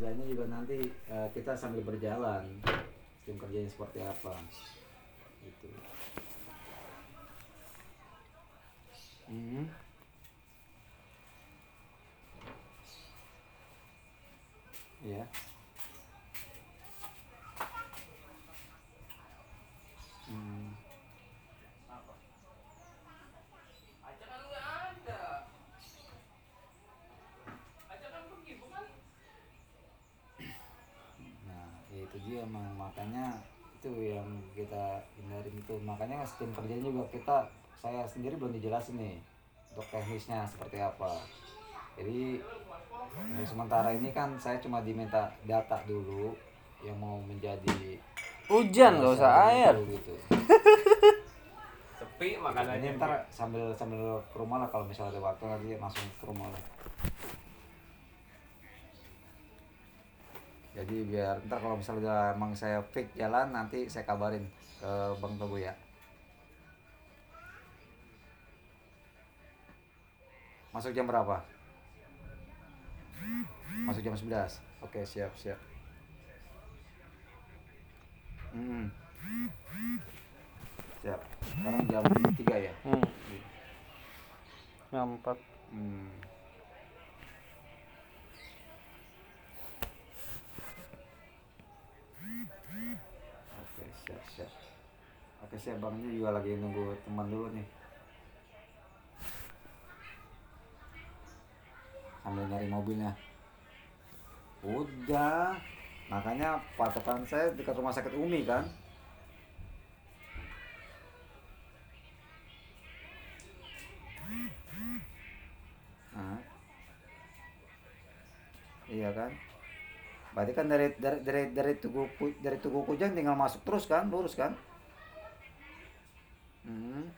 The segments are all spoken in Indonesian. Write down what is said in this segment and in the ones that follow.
kerjanya juga nanti eh, kita sambil berjalan sistem kerjanya seperti apa gitu hmm. ya hmm. Ajakan nggak ada. Ajakan pergi bukan? Nah, ya dia emang makanya itu yang kita hindarin itu makanya sistem kerjanya juga kita saya sendiri belum dijelasin nih untuk teknisnya seperti apa jadi untuk sementara ini kan saya cuma diminta data dulu yang mau menjadi Hujan nggak usah air. dulu gitu Sepi makanya makanannya. ntar sambil sambil ke rumah lah kalau misalnya ada waktu nanti langsung ke rumah lah jadi biar ntar kalau misalnya emang saya fix jalan nanti saya kabarin ke bang Togo ya masuk jam berapa masuk jam 11 oke siap siap Hmm. siap sekarang jam 3 ya Hmm. Ngampat. Hmm. Siap, siap. Oke, siap Bang ini juga lagi nunggu teman dulu nih. Sambil nyari mobilnya. Udah. Makanya patokan saya dekat rumah sakit Umi kan. Iya kan? Berarti kan dari dari dari dari tugu dari tugu kujang tinggal masuk terus kan, lurus kan? Hmm.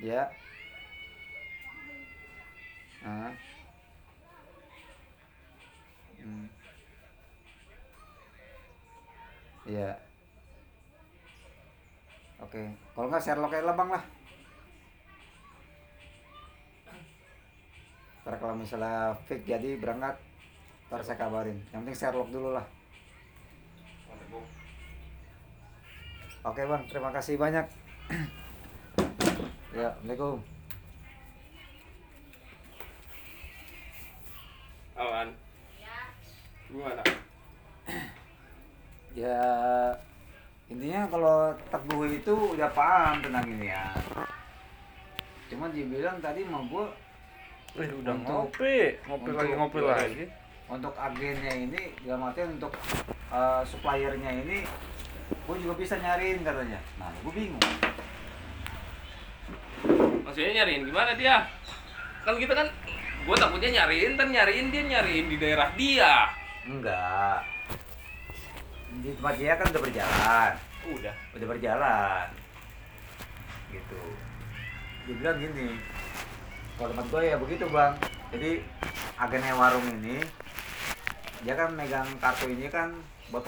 Ya. Ah. Hmm. Iya. Oke, kalau nggak Sherlock kayak lebang lah. Ntar kalau misalnya fix jadi berangkat, ntar saya kabarin. Yang penting Sherlock dulu lah. Oke bang, terima kasih banyak. ya, Assalamualaikum. Awan. Gimana? Ya, intinya kalau teguh itu udah paham tentang ini ya. Cuma dibilang tadi mau gue Wih, udah Untuk- ngopi, ngopi untuk- lagi, ngopi lagi. untuk agennya ini dalam artian untuk eh, suppliernya ini gue juga bisa nyariin katanya nah gue bingung Maksudnya nyariin gimana dia? Kan kita kan gua takutnya nyariin kan nyariin dia nyariin di daerah dia. enggak di tempat dia kan udah berjalan Udah. udah berjalan gitu dia bilang gini kalau tempat gue ya begitu bang. Jadi agennya warung ini dia kan megang kartu ini kan buat